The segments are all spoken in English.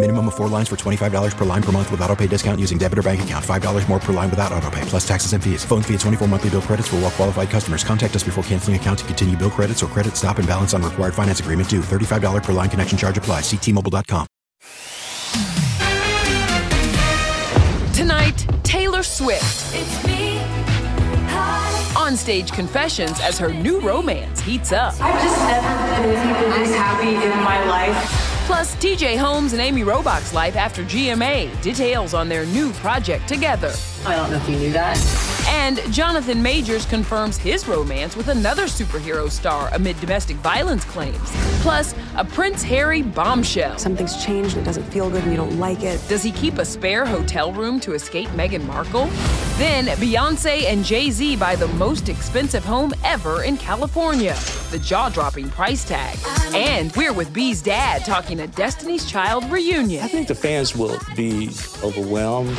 Minimum of four lines for $25 per line per month with auto pay discount using debit or bank account. $5 more per line without auto pay, plus taxes and fees. Phone fee at 24 monthly bill credits for all well qualified customers. Contact us before canceling account to continue bill credits or credit stop and balance on required finance agreement due. $35 per line connection charge apply. Ctmobile.com. Tonight, Taylor Swift. It's me. On stage confessions as her new romance heats up. I've just never been this happy in my life. Plus, TJ Holmes and Amy Robach's life after GMA. Details on their new project together. I don't know if you knew that. And Jonathan Majors confirms his romance with another superhero star amid domestic violence claims. Plus, a Prince Harry bombshell. Something's changed, it doesn't feel good, and you don't like it. Does he keep a spare hotel room to escape Meghan Markle? Then, Beyonce and Jay Z buy the most expensive home ever in California. The jaw dropping price tag. And we're with Bey's dad talking a Destiny's Child reunion. I think the fans will be overwhelmed.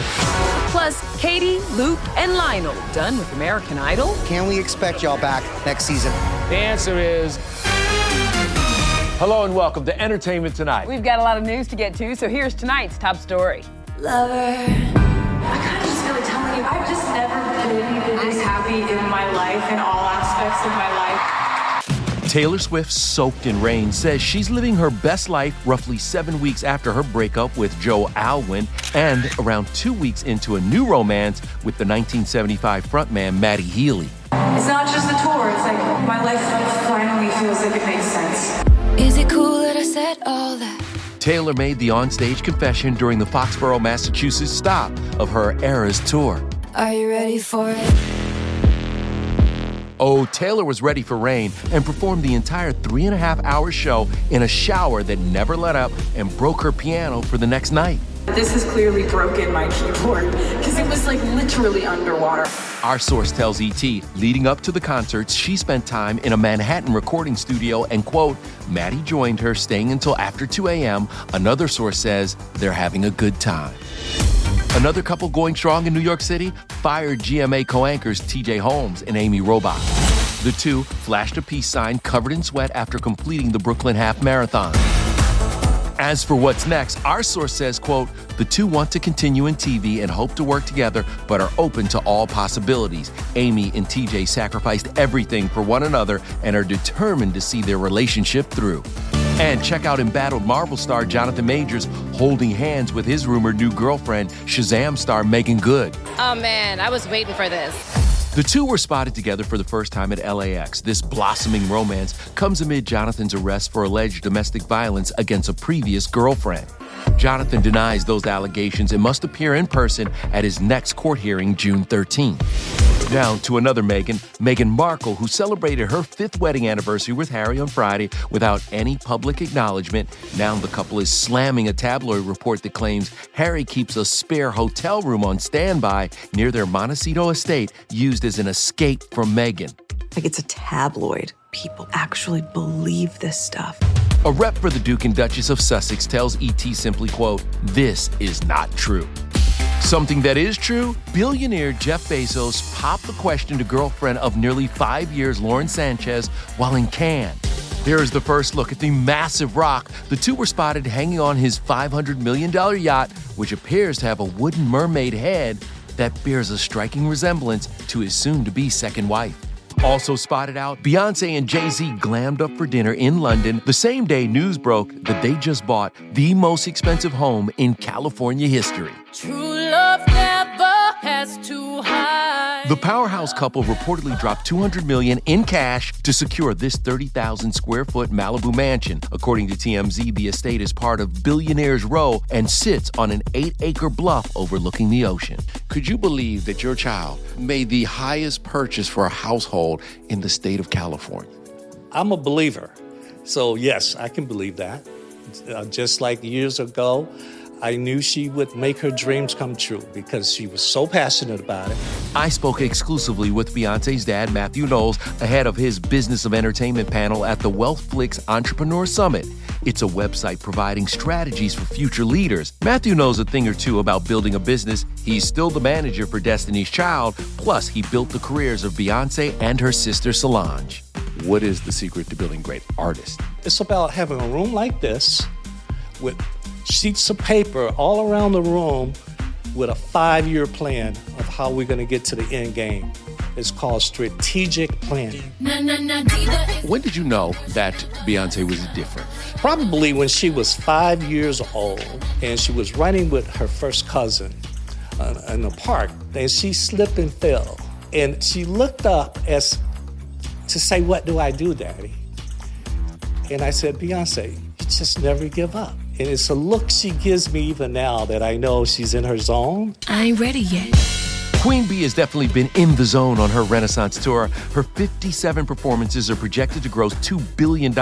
Plus, Katy, Luke, and Lionel done with American Idol? Can we expect y'all back next season? The answer is. Hello and welcome to Entertainment Tonight. We've got a lot of news to get to, so here's tonight's top story. Lover. I kind of just feel like telling you, I've just never been this happy in my life, in all aspects of my life. Taylor Swift, soaked in rain, says she's living her best life roughly seven weeks after her breakup with Joe Alwyn and around two weeks into a new romance with the 1975 frontman Matty Healy. It's not just the tour, it's like my life finally feels like it makes sense. Is it cool that I said all that? Taylor made the onstage confession during the Foxborough, Massachusetts stop of her Eras tour. Are you ready for it? Oh, Taylor was ready for rain and performed the entire three and a half hour show in a shower that never let up and broke her piano for the next night. This has clearly broken my keyboard because it was like literally underwater. Our source tells ET, leading up to the concerts, she spent time in a Manhattan recording studio and, quote, Matty joined her, staying until after 2 a.m. Another source says they're having a good time. Another couple going strong in New York City fired GMA co anchors TJ Holmes and Amy Robach. The two flashed a peace sign covered in sweat after completing the Brooklyn Half Marathon. As for what's next, our source says, quote, the two want to continue in TV and hope to work together, but are open to all possibilities. Amy and TJ sacrificed everything for one another and are determined to see their relationship through. And check out embattled Marvel star Jonathan Majors holding hands with his rumored new girlfriend, Shazam star Meagan Good. Oh man, I was waiting for this. The two were spotted together for the first time at LAX. This blossoming romance comes amid Jonathan's arrest for alleged domestic violence against a previous girlfriend. Jonathan denies those allegations and must appear in person at his next court hearing June 13. Now to another Meghan, Meghan Markle, who celebrated her fifth wedding anniversary with Harry on Friday without any public acknowledgement. Now the couple is slamming a tabloid report that claims Harry keeps a spare hotel room on standby near their Montecito estate used as an escape from Meghan. Like it's a tabloid. People actually believe this stuff. A rep for the Duke and Duchess of Sussex tells ET simply, quote, this is not true. Something that is true billionaire Jeff Bezos popped the question to girlfriend of nearly five years, Lauren Sanchez, while in Cannes. Here is the first look at the massive rock. The two were spotted hanging on his $500 million yacht, which appears to have a wooden mermaid head that bears a striking resemblance to his soon to be second wife. Also spotted out, Beyonce and Jay Z glammed up for dinner in London the same day news broke that they just bought the most expensive home in California history. True The powerhouse couple reportedly dropped 200 million in cash to secure this 30,000 square foot Malibu mansion. According to TMZ, the estate is part of Billionaires Row and sits on an 8-acre bluff overlooking the ocean. Could you believe that your child made the highest purchase for a household in the state of California? I'm a believer. So, yes, I can believe that. Uh, just like years ago, I knew she would make her dreams come true because she was so passionate about it. I spoke exclusively with Beyonce's dad, Matthew Knowles, ahead of his Business of Entertainment panel at the WealthFlix Entrepreneur Summit. It's a website providing strategies for future leaders. Matthew knows a thing or two about building a business. He's still the manager for Destiny's Child, plus, he built the careers of Beyonce and her sister Solange. What is the secret to building great artists? It's about having a room like this with sheets of paper all around the room with a five year plan of how we're going to get to the end game. It's called strategic planning. When did you know that Beyonce was different? Probably when she was five years old and she was running with her first cousin uh, in the park and she slipped and fell. And she looked up as to say, What do I do, Daddy? And I said, Beyonce, you just never give up. And it's a look she gives me even now that I know she's in her zone. I ain't ready yet. Queen Bee has definitely been in the zone on her Renaissance tour. Her 57 performances are projected to gross $2 billion.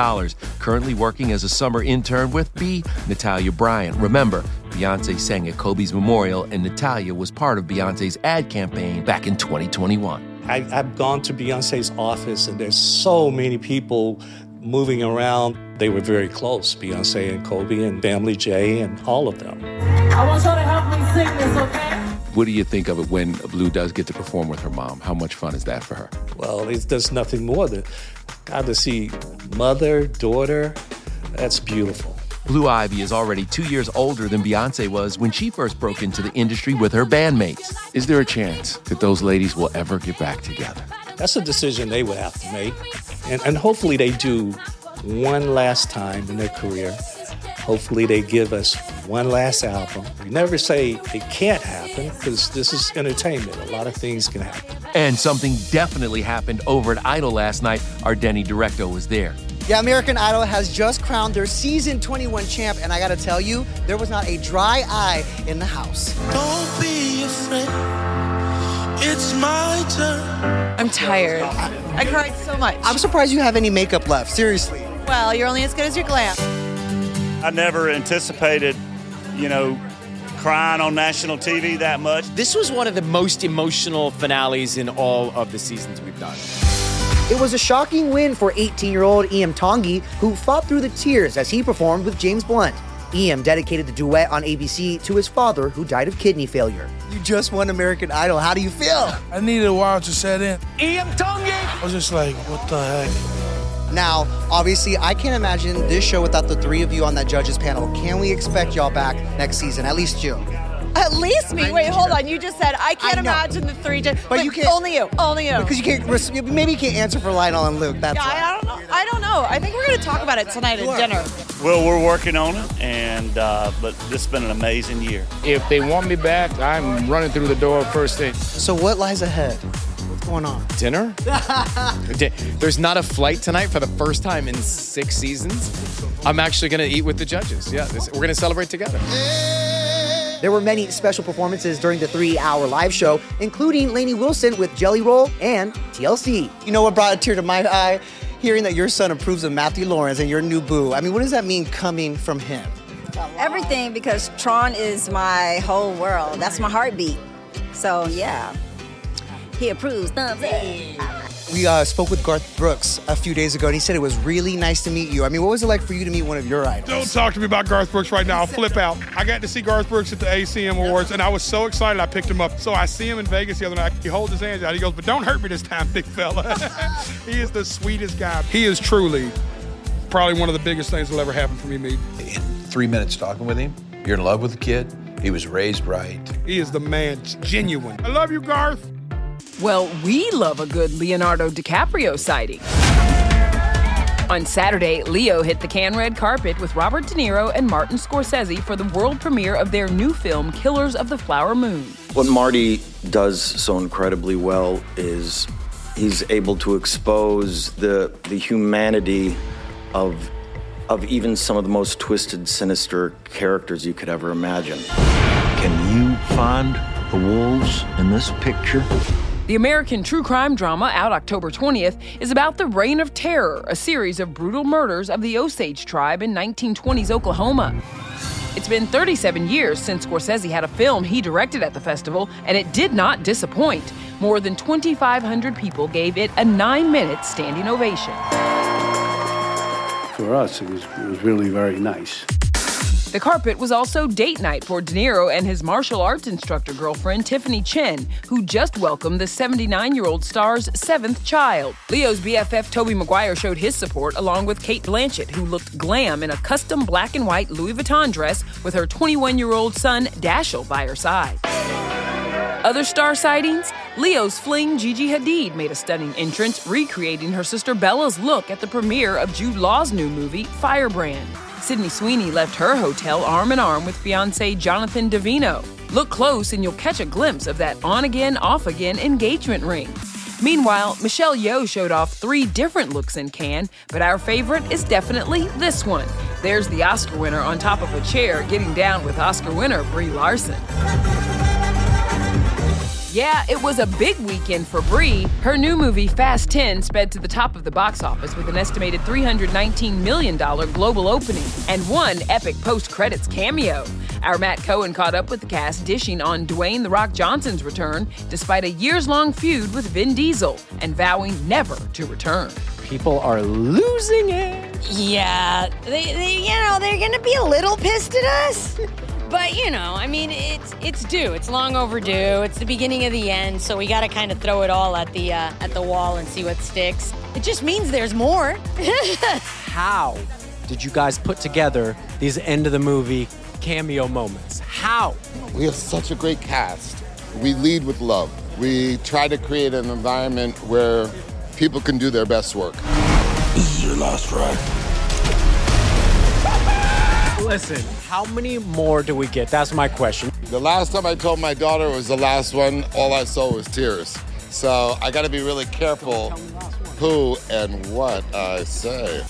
Currently working as a summer intern with Bey, Natalia Bryant. Remember, Beyonce sang at Kobe's memorial, and Natalia was part of Beyonce's ad campaign back in 2021. I, have gone to Beyonce's office, and there's so many people moving around. They were very close, Beyonce and Kobe and Family J and all of them. I want y'all to help me sing this, okay? What do you think of it when Blue does get to perform with her mom? How much fun is that for her? Well, it's just nothing more than got to see mother, daughter. That's beautiful. Blue Ivy is already two years older than Beyonce was when she first broke into the industry with her bandmates. Is there a chance that those ladies will ever get back together? That's a decision they would have to make. And, and hopefully they do one last time in their career. Hopefully they give us one last album. We never say it can't happen because this is entertainment. A lot of things can happen. And something definitely happened over at Idol last night. Our Denny Directo was there. Yeah, American Idol has just crowned their season 21 champ, and I gotta tell you, there was not a dry eye in the house. Don't be afraid. It's my turn. I'm tired. I cried so much. I'm surprised you have any makeup left, seriously. Well, you're only as good as your glam. I never anticipated, you know, crying on national TV that much. This was one of the most emotional finales in all of the seasons we've done. It was a shocking win for 18 year old Iam Tongi, who fought through the tears as he performed with James Blunt. Iam dedicated the duet on ABC to his father, who died of kidney failure. You just won American Idol. How do you feel? I needed a while to set in. Iam Tongi! I was just like, what the heck? Now, obviously, I can't imagine this show without the three of you on that judges panel. Can we expect y'all back next season? At least you. At least me. Wait, hold on. You just said I can't I imagine the three. But, But you can't- Only you. Only you. Because you can't, res- maybe you can't answer for Lionel and Luke. That's yeah, why. I don't know. I don't know. I think we're going to talk about it tonight at dinner. Well, we're working on it, and uh, but this has been an amazing year. If they want me back, I'm running through the door first thing. So, what lies ahead? What's going on? Dinner? There's not a flight tonight for the first time in six seasons. I'm actually going to eat with the judges. Yeah, this, we're going to celebrate together. There were many special performances during the three hour live show, including Lainey Wilson with Jelly Roll and TLC. You know what brought a tear to my eye? Hearing that your son approves of Matthew Lawrence and your new boo. I mean, what does that mean coming from him? Everything because Tron is my whole world. That's my heartbeat. So yeah, he approves. Thumbs up. We uh, spoke with Garth Brooks a few days ago, and he said it was really nice to meet you. I mean, what was it like for you to meet one of your idols? Don't talk to me about Garth Brooks right now. I'll flip out. I got to see Garth Brooks at the ACM Awards, and I was so excited I picked him up. So I see him in Vegas the other night. He holds his hands out. He goes, But don't hurt me this time, big fella. he is the sweetest guy. He is truly probably one of the biggest things that'll ever happen for me, me. In three minutes talking with him, you're in love with the kid. He was raised right. He is the man, genuine. I love you, Garth. Well, we love a good Leonardo DiCaprio sighting. On Saturday, Leo hit the Cannes red carpet with Robert De Niro and Martin Scorsese for the world premiere of their new film, Killers of the Flower Moon. What Marty does so incredibly well is he's able to expose the the humanity of of even some of the most twisted, sinister characters you could ever imagine. Can you find the wolves in this picture? The American true crime drama, out October 20th, is about the Reign of Terror, a series of brutal murders of the Osage tribe in 1920s Oklahoma. It's been 37 years since Scorsese had a film he directed at the festival, and it did not disappoint. More than 2,500 people gave it a nine minute standing ovation. For us, it was, it was really very nice. The carpet was also date night for De Niro and his martial arts instructor girlfriend, Tiffany Chen, who just welcomed the 79 year old star's seventh child. Leo's BFF Tobey Maguire showed his support along with Cate Blanchett, who looked glam in a custom black and white Louis Vuitton dress with her 21 year old son, Dashiell, by her side. Other star sightings? Leo's fling Gigi Hadid made a stunning entrance, recreating her sister Bella's look at the premiere of Jude Law's new movie, Firebrand. Sydney Sweeney left her hotel arm in arm with fiance Jonathan Davino. Look close and you'll catch a glimpse of that on again, off again engagement ring. Meanwhile, Michelle Yeoh showed off three different looks in Cannes, but our favorite is definitely this one. There's the Oscar winner on top of a chair getting down with Oscar winner Brie Larson. Yeah, it was a big weekend for Brie. Her new movie, Fast 10, sped to the top of the box office with an estimated $319 million global opening and one epic post credits cameo. Our Matt Cohen caught up with the cast, dishing on Dwayne The Rock Johnson's return despite a years long feud with Vin Diesel and vowing never to return. People are losing it. Yeah, they, they you know, they're gonna be a little pissed at us. But you know, I mean, it's it's due. It's long overdue. It's the beginning of the end, so we got to kind of throw it all at the uh, at the wall and see what sticks. It just means there's more. How did you guys put together these end of the movie cameo moments? How? We have such a great cast. We lead with love. We try to create an environment where people can do their best work. This is your last ride. Listen, how many more do we get? That's my question. The last time I told my daughter it was the last one, all I saw was tears. So I got to be really careful who and what I say.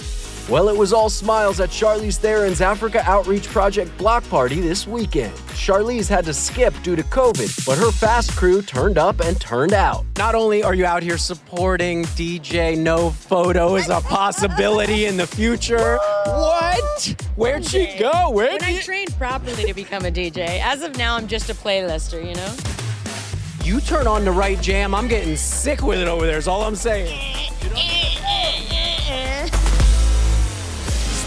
Well, it was all smiles at Charlize Theron's Africa Outreach Project block party this weekend. Charlize had to skip due to COVID, but her fast crew turned up and turned out. Not only are you out here supporting DJ No Photo is a possibility in the future. What? Where'd she go? Where'd when I trained properly to become a DJ, as of now, I'm just a playlister. You know. You turn on the right jam, I'm getting sick with it over there. Is all I'm saying.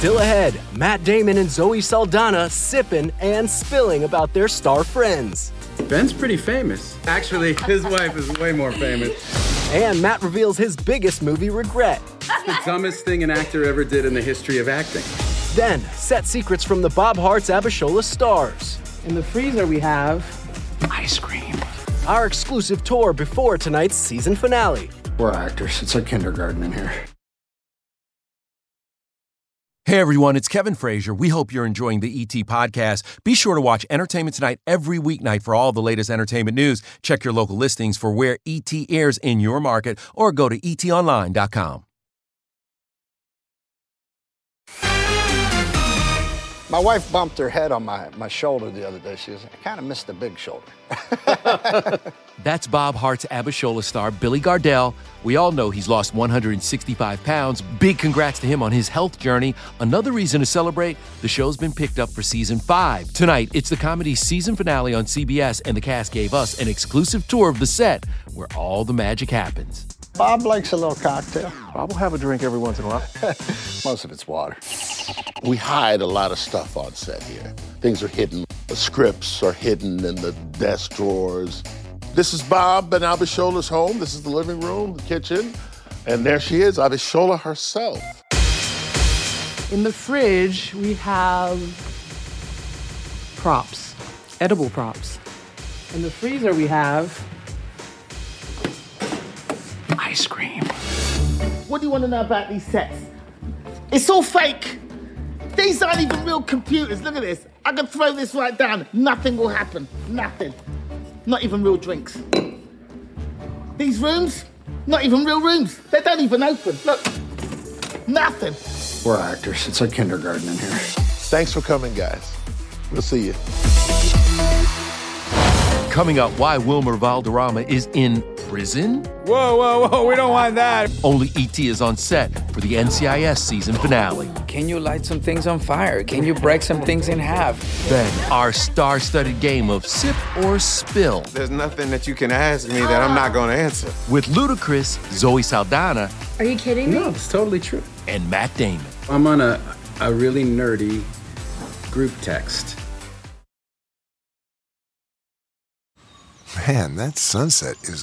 Still ahead, Matt Damon and Zoe Saldana sipping and spilling about their star friends. Ben's pretty famous. Actually, his wife is way more famous. And Matt reveals his biggest movie regret. It's the dumbest thing an actor ever did in the history of acting. Then, set secrets from the Bob Hearts Abishola stars. In the freezer, we have ice cream. Our exclusive tour before tonight's season finale. We're actors. It's like kindergarten in here. Hey everyone, it's Kevin Frazier. We hope you're enjoying the ET podcast. Be sure to watch Entertainment Tonight every weeknight for all the latest entertainment news. Check your local listings for where ET airs in your market or go to etonline.com. My wife bumped her head on my, my shoulder the other day. She was, I kind of missed the big shoulder. That's Bob Hearts Abishola star, Billy Gardell. We all know he's lost 165 pounds. Big congrats to him on his health journey. Another reason to celebrate, the show's been picked up for season five. Tonight, it's the comedy season finale on CBS, and the cast gave us an exclusive tour of the set where all the magic happens. Bob likes a little cocktail. Bob will have a drink every once in a while. Most of it's water. We hide a lot of stuff on set here. Things are hidden. The scripts are hidden in the desk drawers. This is Bob and Abishola's home. This is the living room, the kitchen. And there she is, Abishola herself. In the fridge, we have props, edible props. In the freezer, we have ice cream. What do you want to know about these sets? It's all fake. These aren't even real computers. Look at this. I can throw this right down. Nothing will happen. Nothing. Not even real drinks. These rooms, not even real rooms. They don't even open. Look. Nothing. We're actors. It's like kindergarten in here. Thanks for coming, guys. We'll see you. Coming up, why Wilmer Valderrama is in prison? Whoa, whoa, whoa, we don't want that. Only ET is on set for the NCIS season finale. Can you light some things on fire? Can you break some things in half? Then, our star studded game of sip or spill. There's nothing that you can ask me that I'm not going to answer. With Ludacris, Zoe Saldana, Are you kidding me? No, it's totally true. and Matt Damon. I'm on a, a really nerdy group text. Man, that sunset is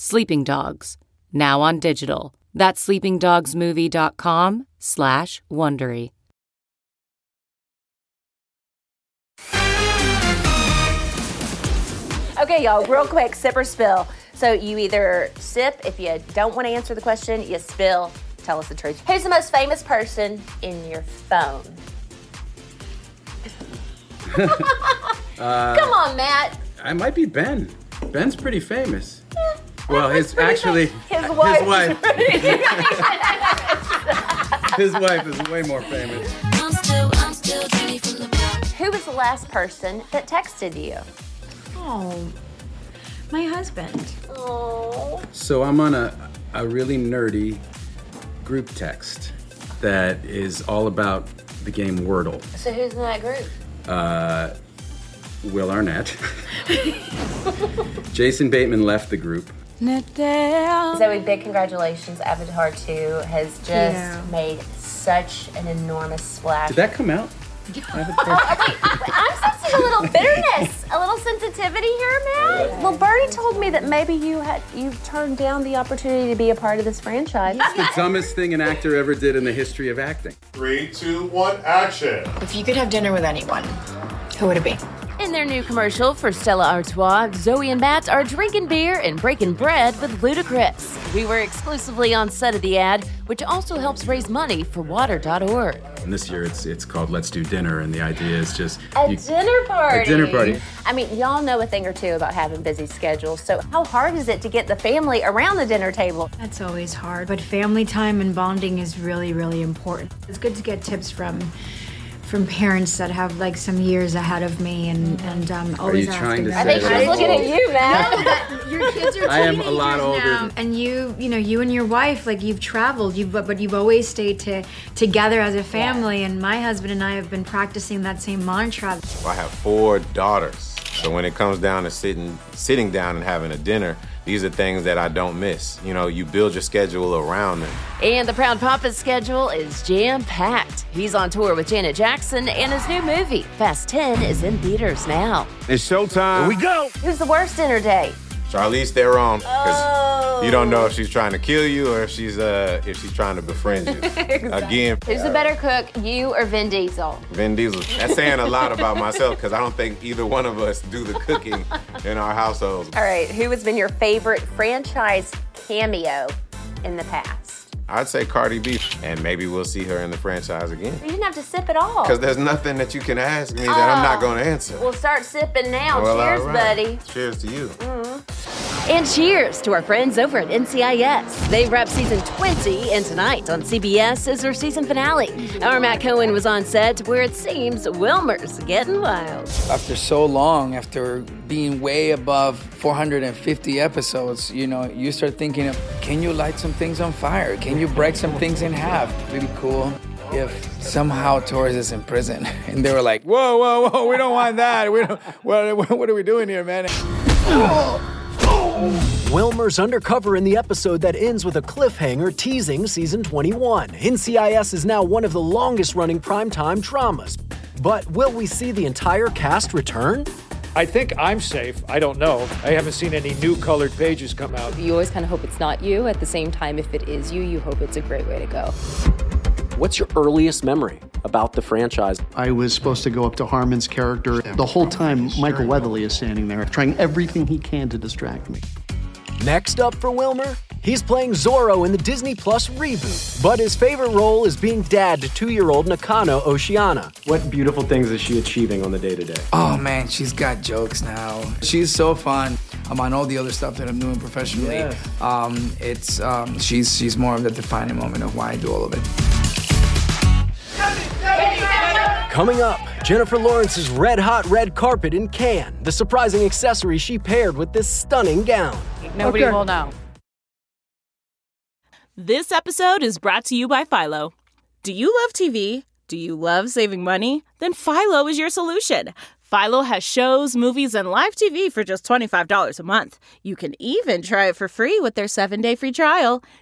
Sleeping Dogs, now on digital. That's sleepingdogsmovie.com slash Wondery. Okay, y'all, real quick, sip or spill. So you either sip if you don't want to answer the question, you spill, tell us the truth. Who's the most famous person in your phone? Uh, Come on, Matt. I might be Ben. Ben's pretty famous. Well, his actually His wife. his wife, is his wife is way more famous. Who was the last person that texted you? Oh, my husband. Oh. So I'm on a a really nerdy group text that is all about the game Wordle. So who's in that group? Uh, Will Arnett. Jason Bateman left the group. Zoe, big congratulations. Avatar 2 has just Yeah. made such an enormous splash. Did that come out? I'm sensing a little bitterness, a little sensitivity here, man. Well, Bernie told me that maybe you had you turned down the opportunity to be a part of this franchise. It's the dumbest thing an actor ever did in the history of acting. Three, two, one, action. If you could have dinner with anyone, who would it be? In their new commercial for Stella Artois, Zoe and Matt are drinking beer and breaking bread with Ludacris. We were exclusively on set of the ad, which also helps raise money for water.org. And this year it's it's called Let's Do Dinner, and the idea is just A you- dinner party. A dinner party. I mean, y'all know a thing or two about having busy schedules. So, how hard is it to get the family around the dinner table? That's always hard, but family time and bonding is really, really important. It's good to get tips from from parents that have like some years ahead of me and and um, always you asking trying to them. I think say she's that- looking at you, man. No, but your kids are I am a lot older now, and you, you know, you and your wife, like you've traveled, you've but, but you've always stayed to, together as a family. And my husband and I have been practicing that same mantra. I have four daughters. So when it comes down to sitting sitting down and having a dinner, these are things that I don't miss. You know, you build your schedule around them. And the Proud Papa's schedule is jam packed. He's on tour with Janet Jackson, and his new movie, Fast 10, is in theaters now. It's showtime. Here we go. Who's the worst dinner date? Charlize Theron. Oh. You don't know if she's trying to kill you or if she's uh if she's trying to befriend you. Again, Who's the better cook, you or Vin Diesel? Vin Diesel. That's saying a lot about myself because I don't think either one of us do the cooking in our households. All right, who has been your favorite franchise cameo in the past? I'd say Cardi B, and maybe we'll see her in the franchise again. You didn't have to sip at all. Because there's nothing that you can ask me that I'm not Oh. going to answer. We'll start sipping now. Well, Cheers, right. buddy. Cheers to you. And cheers to our friends over at NCIS. They wrapped season 20, and tonight on CBS is their season finale. Our Matt Cohen was on set where it seems Wilmer's getting wild. After so long, after being way above 450 episodes, you know, you start thinking of can you light some things on fire? Can you break some things in half? Really cool if somehow Torres is in prison. And they were like, whoa, whoa, whoa, we don't want that. We don't, what, what are we doing here, man? Wilmer's undercover in the episode that ends with a cliffhanger teasing season 21. NCIS is now one of the longest running primetime dramas. But will we see the entire cast return? I think I'm safe. I don't know. I haven't seen any new colored pages come out. You always kind of hope it's not you. At the same time, if it is you, you hope it's a great way to go. What's your earliest memory about the franchise? I was supposed to go up to Harmon's character. The whole time, Michael Weatherly is standing there, trying everything he can to distract me. Next up for Wilmer, he's playing Zorro in the Disney Plus reboot. But his favorite role is being dad to two year old Nakano Oceana. What beautiful things is she achieving on the day to day? Oh man, she's got jokes now. She's so fun. I'm on all the other stuff that I'm doing professionally. Yes. Um, it's um, she's she's more of the defining moment of why I do all of it. Coming up, Jennifer Lawrence's red hot red carpet in Cannes, the surprising accessory she paired with this stunning gown. Nobody will know. This episode is brought to you by Philo. Do you love TV? Do you love saving money? Then Philo is your solution. Philo has shows, movies, and live TV for just $25 a month. You can even try it for free with their seven day free trial.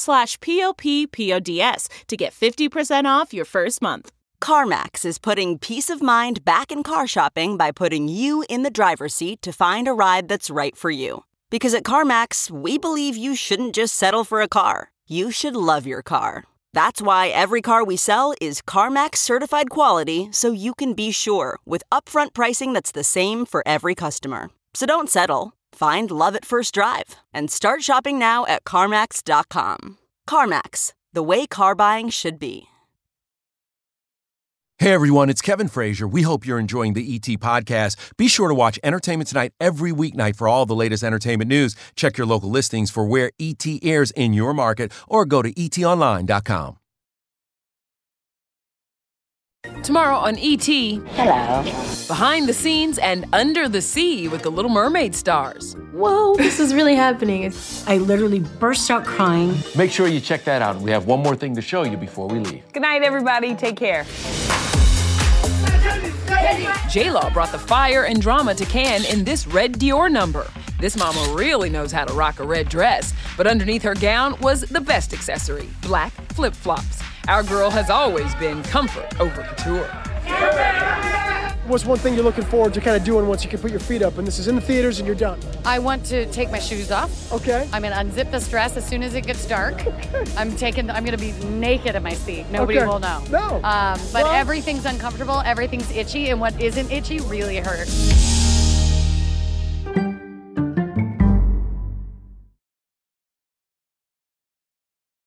slash p-o-p-p-o-d-s to get 50% off your first month. CarMax is putting peace of mind back in car shopping by putting you in the driver's seat to find a ride that's right for you. Because at CarMax, we believe you shouldn't just settle for a car, you should love your car. That's why every car we sell is CarMax certified quality so you can be sure with upfront pricing that's the same for every customer. So don't settle. Find love at first drive and start shopping now at CarMax.com. CarMax, the way car buying should be. Hey everyone, it's Kevin Frazier. We hope you're enjoying the ET podcast. Be sure to watch Entertainment Tonight every weeknight for all the latest entertainment news. Check your local listings for where ET airs in your market or go to etonline.com. Tomorrow on ET. Hello. Behind the scenes and under the sea with the Little Mermaid stars. Whoa, this is really happening. I literally burst out crying. Make sure you check that out. We have one more thing to show you before we leave. Good night, everybody. Take care. J Law brought the fire and drama to Cannes in this red Dior number. This mama really knows how to rock a red dress, but underneath her gown was the best accessory black flip flops. Our girl has always been comfort over couture. What's one thing you're looking forward to kind of doing once you can put your feet up? And this is in the theaters and you're done. I want to take my shoes off. Okay. I'm gonna unzip this dress as soon as it gets dark. I'm taking. I'm gonna be naked in my seat. Nobody Okay. will know. No. Um, but Well- everything's uncomfortable. Everything's itchy, and what isn't itchy really hurts.